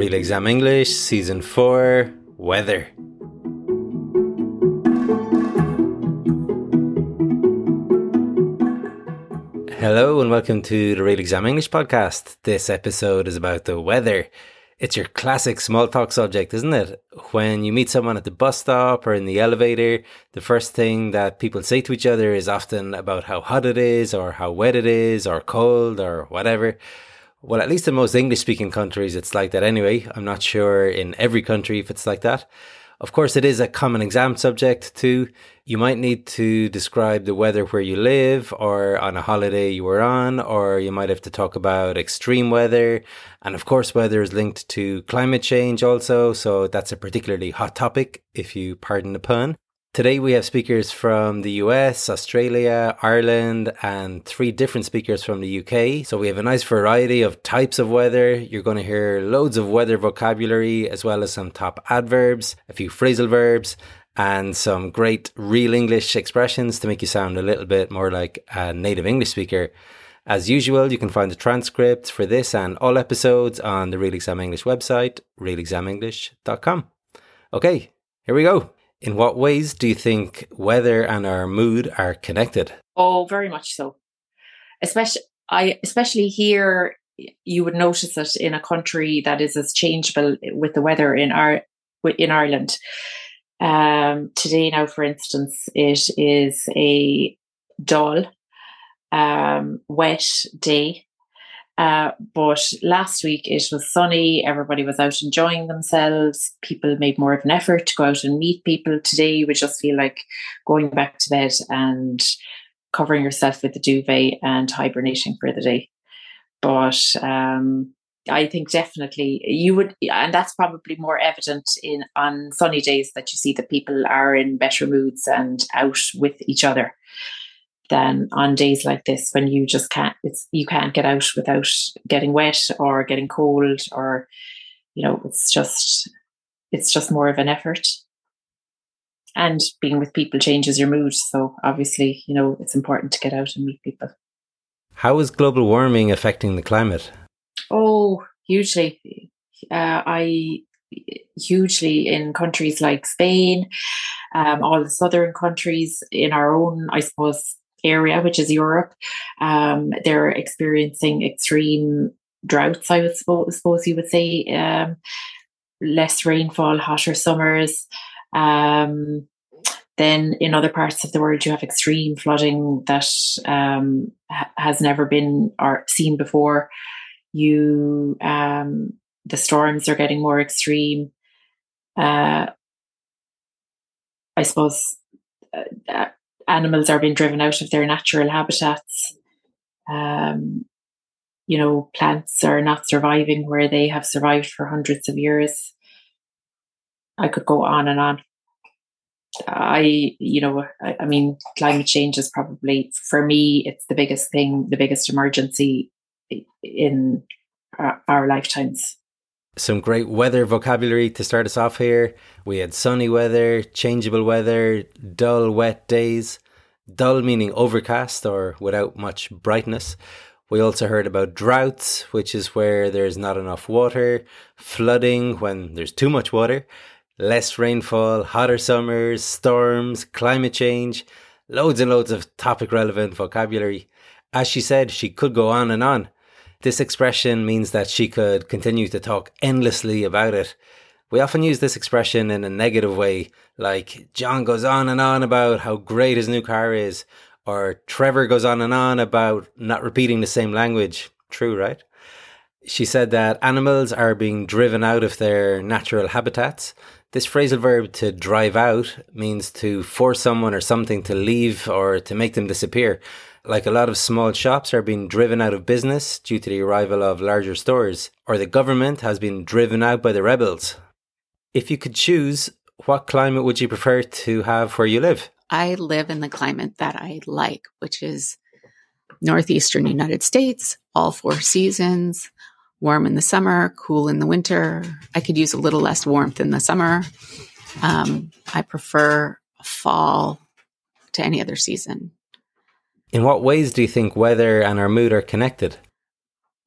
Real Exam English, Season 4 Weather. Hello and welcome to the Real Exam English podcast. This episode is about the weather. It's your classic small talk subject, isn't it? When you meet someone at the bus stop or in the elevator, the first thing that people say to each other is often about how hot it is or how wet it is or cold or whatever. Well, at least in most English speaking countries, it's like that anyway. I'm not sure in every country if it's like that. Of course, it is a common exam subject too. You might need to describe the weather where you live or on a holiday you were on, or you might have to talk about extreme weather. And of course, weather is linked to climate change also. So that's a particularly hot topic, if you pardon the pun. Today we have speakers from the US, Australia, Ireland, and three different speakers from the UK. So we have a nice variety of types of weather. You're going to hear loads of weather vocabulary, as well as some top adverbs, a few phrasal verbs, and some great real English expressions to make you sound a little bit more like a native English speaker. As usual, you can find the transcripts for this and all episodes on the Real Exam English website, realexamenglish.com. Okay, here we go. In what ways do you think weather and our mood are connected? Oh, very much so. Especially, I especially here, you would notice it in a country that is as changeable with the weather in our in Ireland. Um, today, now, for instance, it is a dull, um, wet day. Uh, but last week it was sunny, everybody was out enjoying themselves, people made more of an effort to go out and meet people. Today we just feel like going back to bed and covering yourself with the duvet and hibernating for the day. But um, I think definitely you would, and that's probably more evident in on sunny days that you see that people are in better moods and out with each other than on days like this when you just can't it's you can't get out without getting wet or getting cold or you know it's just it's just more of an effort. And being with people changes your mood. So obviously you know it's important to get out and meet people. How is global warming affecting the climate? Oh hugely. Uh, i hugely in countries like spain um, all the southern countries in our own i suppose area, which is Europe. Um, they're experiencing extreme droughts, I would suppose, suppose you would say, um, less rainfall, hotter summers. Um, then in other parts of the world, you have extreme flooding that um, ha- has never been or seen before. You, um, the storms are getting more extreme. Uh, I suppose uh, animals are being driven out of their natural habitats. Um, you know, plants are not surviving where they have survived for hundreds of years. I could go on and on. I, you know, I, I mean, climate change is probably, for me, it's the biggest thing, the biggest emergency in our, our lifetimes. Some great weather vocabulary to start us off here. We had sunny weather, changeable weather, dull, wet days. Dull meaning overcast or without much brightness. We also heard about droughts, which is where there's not enough water, flooding when there's too much water, less rainfall, hotter summers, storms, climate change, loads and loads of topic relevant vocabulary. As she said, she could go on and on. This expression means that she could continue to talk endlessly about it. We often use this expression in a negative way, like John goes on and on about how great his new car is, or Trevor goes on and on about not repeating the same language. True, right? She said that animals are being driven out of their natural habitats. This phrasal verb to drive out means to force someone or something to leave or to make them disappear. Like a lot of small shops are being driven out of business due to the arrival of larger stores, or the government has been driven out by the rebels. If you could choose, what climate would you prefer to have where you live? I live in the climate that I like, which is northeastern United States, all four seasons, warm in the summer, cool in the winter. I could use a little less warmth in the summer. Um, I prefer fall to any other season. In what ways do you think weather and our mood are connected?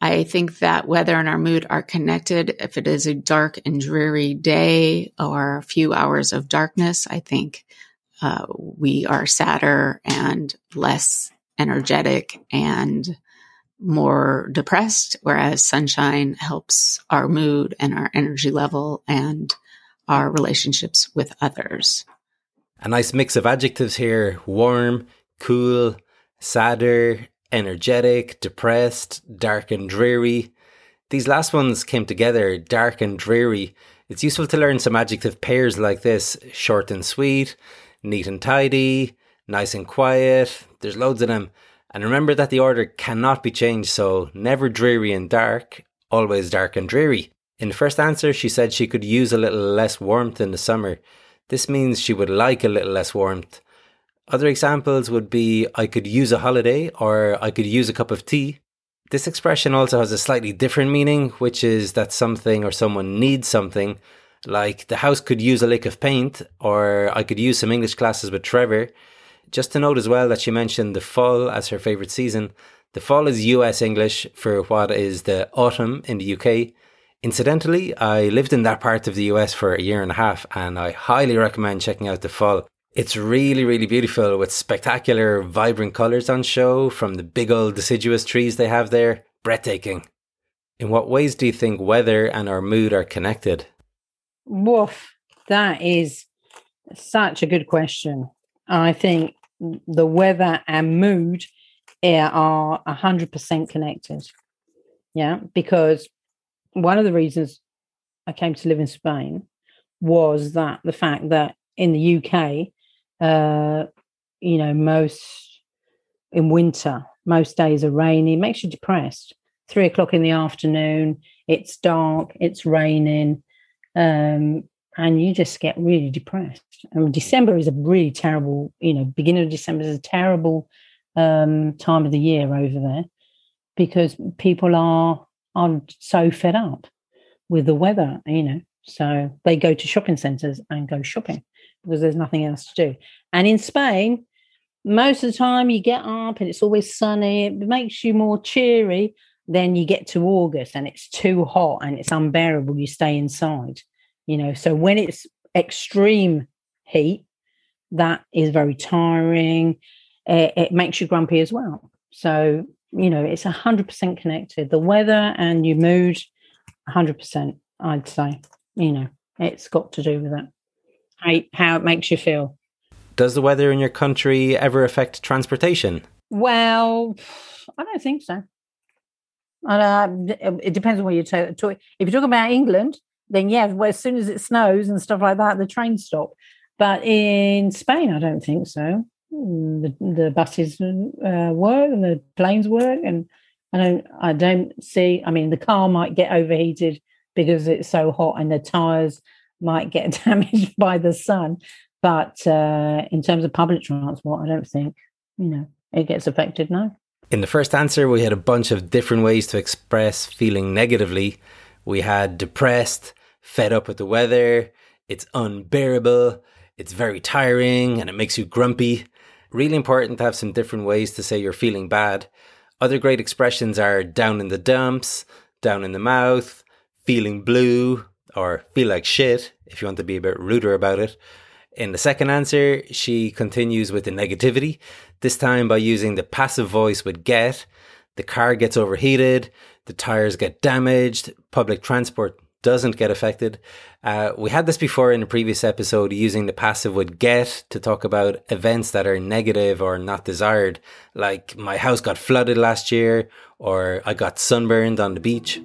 I think that weather and our mood are connected. If it is a dark and dreary day or a few hours of darkness, I think uh, we are sadder and less energetic and more depressed, whereas sunshine helps our mood and our energy level and our relationships with others. A nice mix of adjectives here warm, cool, sadder, energetic, depressed, dark and dreary. These last ones came together, dark and dreary. It's useful to learn some adjective pairs like this short and sweet, neat and tidy, nice and quiet. There's loads of them. And remember that the order cannot be changed, so never dreary and dark, always dark and dreary. In the first answer, she said she could use a little less warmth in the summer. This means she would like a little less warmth. Other examples would be I could use a holiday or I could use a cup of tea. This expression also has a slightly different meaning, which is that something or someone needs something, like the house could use a lick of paint, or I could use some English classes with Trevor. Just to note as well that she mentioned the fall as her favourite season. The fall is US English for what is the autumn in the UK. Incidentally, I lived in that part of the US for a year and a half, and I highly recommend checking out the fall. It's really, really beautiful with spectacular, vibrant colours on show from the big old deciduous trees they have there. Breathtaking. In what ways do you think weather and our mood are connected? Woof, that is such a good question. I think the weather and mood eh, are 100% connected. Yeah, because one of the reasons I came to live in Spain was that the fact that in the UK, uh, you know, most in winter, most days are rainy, it makes you depressed. Three o'clock in the afternoon, it's dark, it's raining, um, and you just get really depressed. And December is a really terrible, you know, beginning of December is a terrible um, time of the year over there because people are are so fed up with the weather, you know. So they go to shopping centres and go shopping because there's nothing else to do. And in Spain, most of the time you get up and it's always sunny. It makes you more cheery. Then you get to August and it's too hot and it's unbearable. You stay inside, you know. So when it's extreme heat, that is very tiring. It, it makes you grumpy as well. So you know, it's 100% connected. The weather and your mood, 100%, I'd say. You know, it's got to do with that. How, how it makes you feel. Does the weather in your country ever affect transportation? Well, I don't think so. Uh, it depends on where you're talking. If you're talking about England, then yeah, well, as soon as it snows and stuff like that, the trains stop. But in Spain, I don't think so the, the buses uh, work and the planes work and I don't I don't see I mean the car might get overheated because it's so hot and the tires might get damaged by the sun. But uh, in terms of public transport I don't think you know it gets affected no. In the first answer we had a bunch of different ways to express feeling negatively. We had depressed fed up with the weather it's unbearable it's very tiring and it makes you grumpy. Really important to have some different ways to say you're feeling bad. Other great expressions are down in the dumps, down in the mouth, feeling blue, or feel like shit, if you want to be a bit ruder about it. In the second answer, she continues with the negativity, this time by using the passive voice with get. The car gets overheated, the tires get damaged, public transport doesn't get affected. Uh, we had this before in a previous episode using the passive would get to talk about events that are negative or not desired, like my house got flooded last year or I got sunburned on the beach.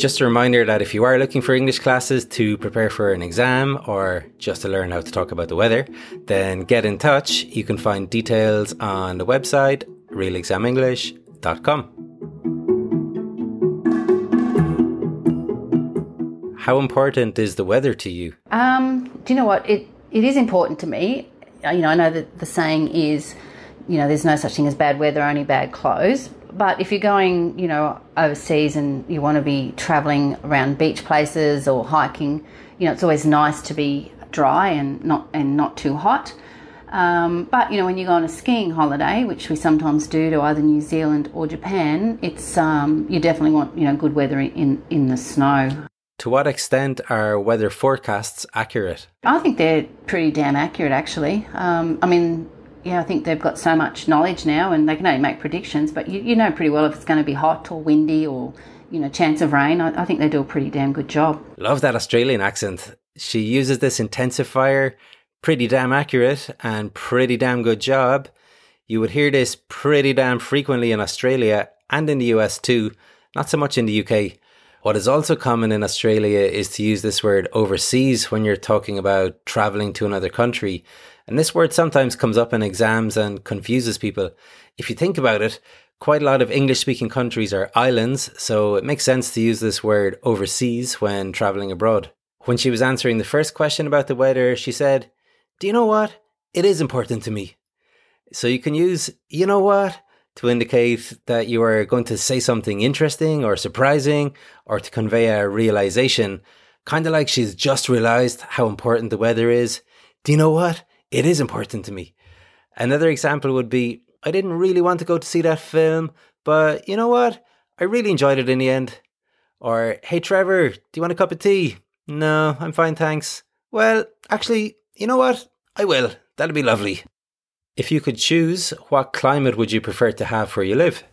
Just a reminder that if you are looking for English classes to prepare for an exam or just to learn how to talk about the weather, then get in touch. You can find details on the website realexamenglish.com. How important is the weather to you? Um, do you know what? It it is important to me. Uh, you know, I know that the saying is, you know, there's no such thing as bad weather, only bad clothes. But if you're going, you know, overseas and you want to be travelling around beach places or hiking, you know, it's always nice to be dry and not and not too hot. Um, but you know, when you go on a skiing holiday, which we sometimes do to either New Zealand or Japan, it's um, you definitely want you know good weather in in the snow. To what extent are weather forecasts accurate? I think they're pretty damn accurate, actually. Um, I mean, yeah, I think they've got so much knowledge now, and they can only make predictions. But you, you know pretty well if it's going to be hot or windy or you know chance of rain. I, I think they do a pretty damn good job. Love that Australian accent. She uses this intensifier pretty damn accurate and pretty damn good job. You would hear this pretty damn frequently in Australia and in the US too, not so much in the UK. What is also common in Australia is to use this word overseas when you're talking about traveling to another country. And this word sometimes comes up in exams and confuses people. If you think about it, quite a lot of English speaking countries are islands, so it makes sense to use this word overseas when traveling abroad. When she was answering the first question about the weather, she said, do you know what? It is important to me. So you can use, you know what, to indicate that you are going to say something interesting or surprising or to convey a realization, kind of like she's just realized how important the weather is. Do you know what? It is important to me. Another example would be, I didn't really want to go to see that film, but you know what? I really enjoyed it in the end. Or, hey Trevor, do you want a cup of tea? No, I'm fine, thanks. Well, actually, you know what? I will. That'll be lovely. If you could choose, what climate would you prefer to have where you live?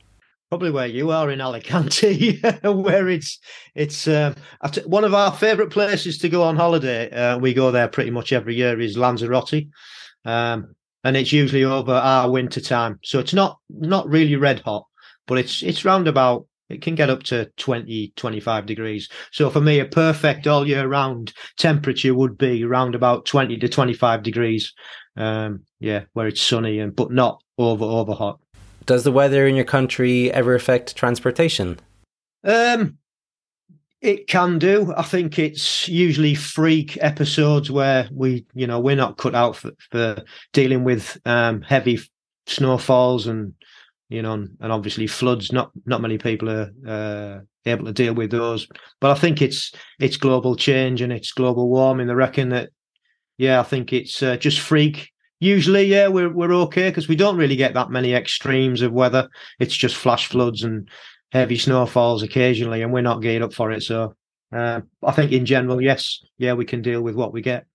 Probably where you are in Alicante, where it's it's um, one of our favourite places to go on holiday. Uh, we go there pretty much every year. Is Lanzarote, um, and it's usually over our winter time. So it's not not really red hot, but it's it's round about it can get up to 20, 25 degrees. So for me, a perfect all year round temperature would be around about 20 to 25 degrees. Um, yeah, where it's sunny and but not over over hot. Does the weather in your country ever affect transportation? Um, it can do. I think it's usually freak episodes where we, you know, we're not cut out for, for dealing with um, heavy snowfalls and you know, and, obviously floods. Not not many people are uh, able to deal with those. But I think it's it's global change and it's global warming. I reckon that, yeah, I think it's uh, just freak. Usually, yeah, we're we're okay because we don't really get that many extremes of weather. It's just flash floods and heavy snowfalls occasionally, and we're not geared up for it. So, uh, I think in general, yes, yeah, we can deal with what we get.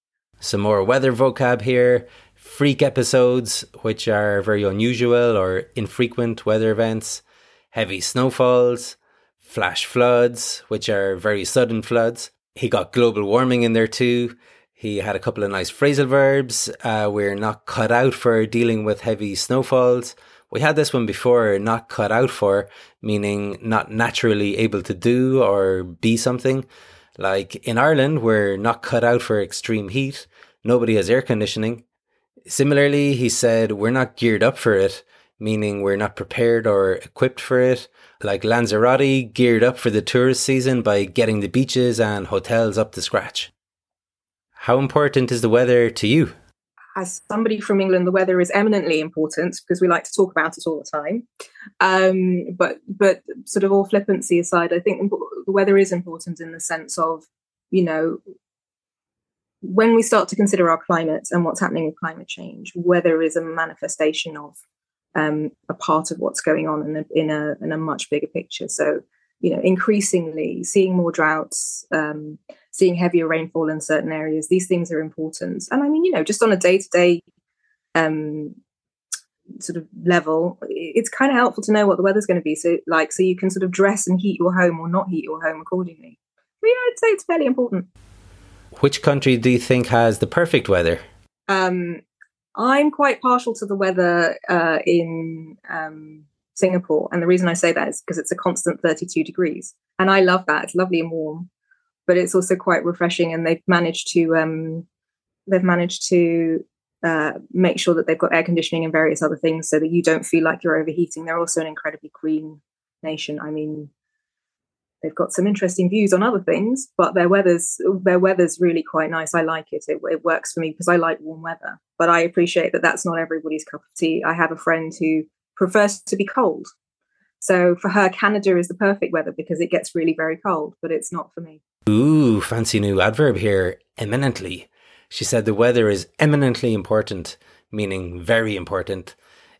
Some more weather vocab here freak episodes, which are very unusual or infrequent weather events, heavy snowfalls, flash floods, which are very sudden floods. He got global warming in there too. He had a couple of nice phrasal verbs. Uh, we're not cut out for dealing with heavy snowfalls. We had this one before, not cut out for, meaning not naturally able to do or be something. Like in Ireland, we're not cut out for extreme heat. Nobody has air conditioning. Similarly, he said, We're not geared up for it, meaning we're not prepared or equipped for it. Like Lanzarote geared up for the tourist season by getting the beaches and hotels up to scratch. How important is the weather to you? As somebody from England, the weather is eminently important because we like to talk about it all the time. Um, but but sort of all flippancy aside, I think the weather is important in the sense of, you know, when we start to consider our climate and what's happening with climate change, weather is a manifestation of um, a part of what's going on in a, in a, in a much bigger picture. So, you know, increasingly seeing more droughts, um, seeing heavier rainfall in certain areas, these things are important. And I mean, you know, just on a day to day sort of level, it's kind of helpful to know what the weather's going to be. So, like, so you can sort of dress and heat your home or not heat your home accordingly. But, yeah, I'd say it's fairly important. Which country do you think has the perfect weather? Um, I'm quite partial to the weather uh, in um, Singapore, and the reason I say that is because it's a constant 32 degrees, and I love that. It's lovely and warm, but it's also quite refreshing. And they've managed to um, they've managed to uh, make sure that they've got air conditioning and various other things so that you don't feel like you're overheating. They're also an incredibly green nation. I mean, they've got some interesting views on other things, but their weather's their weather's really quite nice. I like it. It, it works for me because I like warm weather. But I appreciate that that's not everybody's cup of tea. I have a friend who prefers to be cold. So for her, Canada is the perfect weather because it gets really very cold, but it's not for me. Ooh, fancy new adverb here. Eminently. She said the weather is eminently important, meaning very important.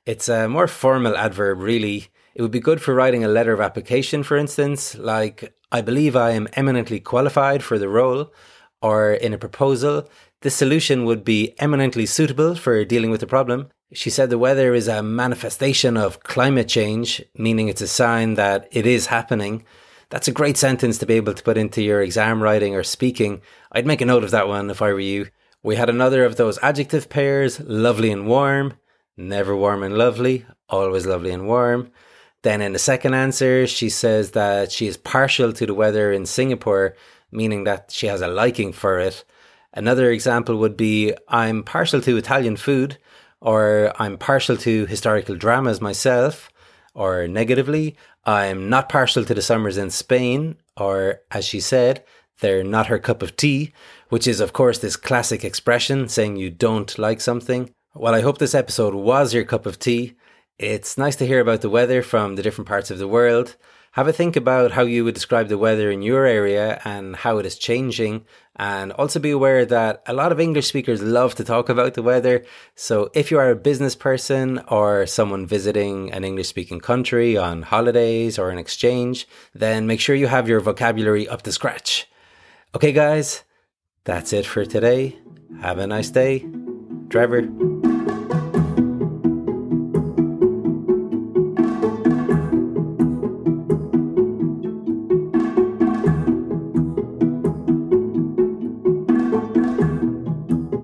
It's a more formal adverb, really. It would be good for writing a letter of application, for instance, like, I believe I am eminently qualified for the role, or in a proposal, this solution would be eminently suitable for dealing with the problem. She said the weather is a manifestation of climate change, meaning it's a sign that it is happening. That's a great sentence to be able to put into your exam writing or speaking. I'd make a note of that one if I were you. We had another of those adjective pairs lovely and warm, never warm and lovely, always lovely and warm. Then in the second answer, she says that she is partial to the weather in Singapore, meaning that she has a liking for it. Another example would be I'm partial to Italian food or I'm partial to historical dramas myself, or negatively, I'm not partial to the summers in Spain, or as she said, they're not her cup of tea, which is, of course, this classic expression saying you don't like something. Well, I hope this episode was your cup of tea. It's nice to hear about the weather from the different parts of the world have a think about how you would describe the weather in your area and how it is changing. And also be aware that a lot of English speakers love to talk about the weather. So if you are a business person or someone visiting an English speaking country on holidays or an exchange, then make sure you have your vocabulary up to scratch. Okay, guys, that's it for today. Have a nice day. Trevor.